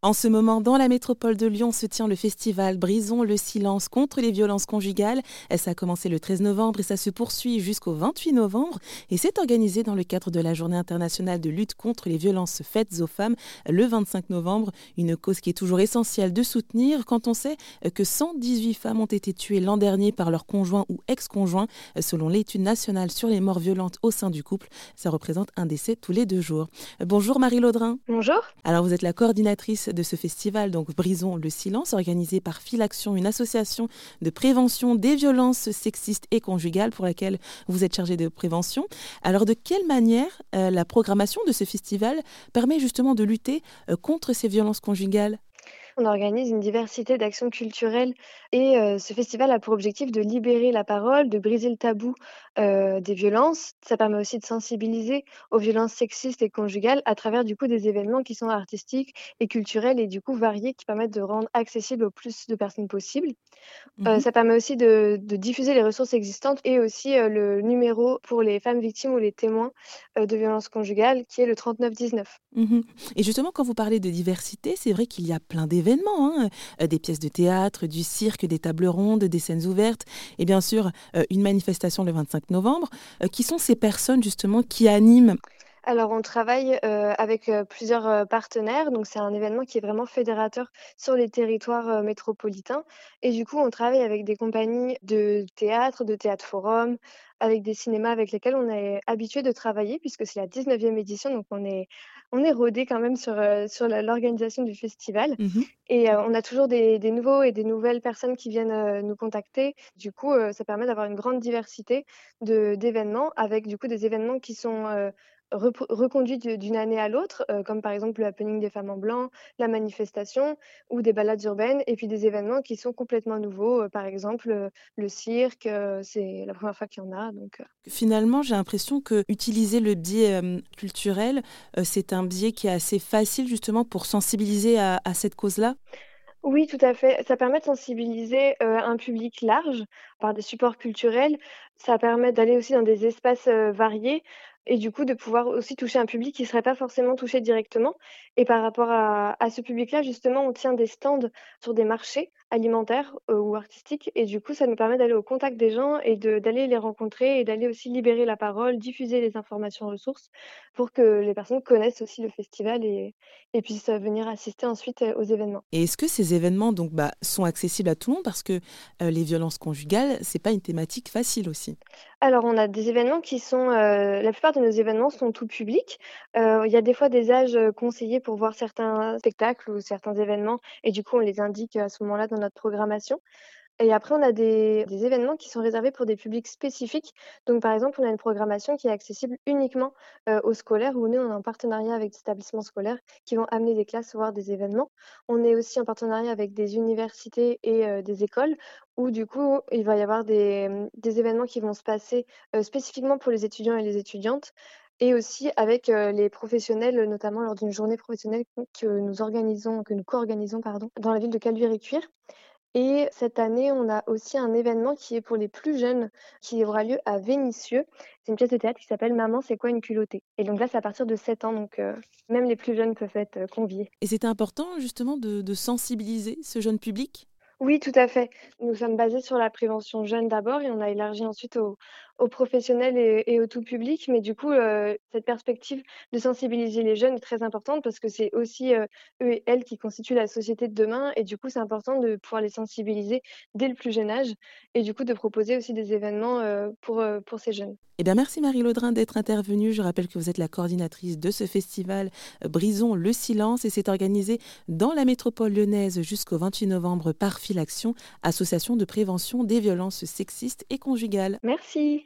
En ce moment, dans la métropole de Lyon se tient le festival Brisons le silence contre les violences conjugales. Ça a commencé le 13 novembre et ça se poursuit jusqu'au 28 novembre. Et c'est organisé dans le cadre de la Journée internationale de lutte contre les violences faites aux femmes le 25 novembre. Une cause qui est toujours essentielle de soutenir quand on sait que 118 femmes ont été tuées l'an dernier par leur conjoint ou ex-conjoint. Selon l'étude nationale sur les morts violentes au sein du couple, ça représente un décès tous les deux jours. Bonjour Marie Laudrin. Bonjour. Alors vous êtes la coordinatrice de ce festival, donc Brisons le silence, organisé par Filaction, une association de prévention des violences sexistes et conjugales pour laquelle vous êtes chargé de prévention. Alors de quelle manière euh, la programmation de ce festival permet justement de lutter euh, contre ces violences conjugales? On organise une diversité d'actions culturelles et ce festival a pour objectif de libérer la parole, de briser le tabou des violences. Ça permet aussi de sensibiliser aux violences sexistes et conjugales à travers du coup des événements qui sont artistiques et culturels et du coup variés qui permettent de rendre accessible au plus de personnes possible. Mmh ça permet aussi de, diffuser les ressources existantes et aussi le numéro pour les femmes victimes ou les témoins de violences conjugales qui est le 3919. Mmh et justement, quand vous parlez de diversité, c'est vrai qu'il y a plein d'événements Hein. Euh, des pièces de théâtre, du cirque, des tables rondes, des scènes ouvertes, et bien sûr euh, une manifestation le 25 novembre. Euh, qui sont ces personnes justement qui animent alors, on travaille avec plusieurs partenaires. Donc, c'est un événement qui est vraiment fédérateur sur les territoires métropolitains. Et du coup, on travaille avec des compagnies de théâtre, de théâtre forum, avec des cinémas avec lesquels on est habitué de travailler, puisque c'est la 19e édition. Donc, on est, on est rodé quand même sur, sur l'organisation du festival. Mmh et on a toujours des, nouveaux et des nouvelles personnes qui viennent nous contacter. Du coup, ça permet d'avoir une grande diversité d'événements, avec du coup des événements qui sont reconduite d'une année à l'autre, euh, comme par exemple le happening des femmes en blanc, la manifestation ou des balades urbaines, et puis des événements qui sont complètement nouveaux, euh, par exemple euh, le cirque, c'est la première fois qu'il y en a. Donc, Finalement, j'ai l'impression que utiliser le biais culturel, c'est un biais qui est assez facile justement pour sensibiliser à, à cette cause-là. Oui, tout à fait. Ça permet de sensibiliser un public large par des supports culturels. Ça permet d'aller aussi dans des espaces variés et du coup de pouvoir aussi toucher un public qui ne serait pas forcément touché directement. Et par rapport à, ce public-là, justement, on tient des stands sur des marchés alimentaires euh, ou artistiques. Et du coup, ça nous permet d'aller au contact des gens et d'aller les rencontrer et d'aller aussi libérer la parole, diffuser les informations ressources pour que les personnes connaissent aussi le festival et, puissent venir assister ensuite euh, aux événements. Et est-ce que ces événements donc, bah, sont accessibles à tout le monde? Parce que euh, les violences conjugales, c'est pas une thématique facile aussi. Alors, on a des événements qui sont, la plupart de nos événements sont tout public. il y a des fois des âges conseillés pour voir certains spectacles ou certains événements et du coup, on les indique à ce moment-là dans notre programmation. Et après, on a des, événements qui sont réservés pour des publics spécifiques. Donc, par exemple, on a une programmation qui est accessible uniquement aux scolaires, où nous, on est en partenariat avec des établissements scolaires qui vont amener des classes voir des événements. On est aussi en partenariat avec des universités et des écoles, où du coup, il va y avoir des, événements qui vont se passer spécifiquement pour les étudiants et les étudiantes et aussi avec les professionnels, notamment lors d'une journée professionnelle que nous organisons, que nous co-organisons pardon, dans la ville de Caluire-et-Cuire. Et cette année, on a aussi un événement qui est pour les plus jeunes, qui aura lieu à Vénissieux. C'est une pièce de théâtre qui s'appelle Maman, c'est quoi une culottée? Et donc là, c'est à partir de 7 ans, donc même les plus jeunes peuvent être conviés. Et c'était important justement de sensibiliser ce jeune public? Oui, tout à fait. Nous sommes basés sur la prévention jeune d'abord et on a élargi ensuite aux, professionnels et, au tout public. Mais du coup, euh, cette perspective de sensibiliser les jeunes est très importante parce que c'est aussi euh, eux et elles qui constituent la société de demain. Et du coup, c'est important de pouvoir les sensibiliser dès le plus jeune âge et du coup de proposer aussi des événements euh, pour, pour ces jeunes. Eh bien, merci Marie Laudrin d'être intervenue. Je rappelle que vous êtes la coordinatrice de ce festival Brisons le silence et c'est organisé dans la métropole lyonnaise jusqu'au 28 novembre par Filaction, association de prévention des violences sexistes et conjugales. Merci.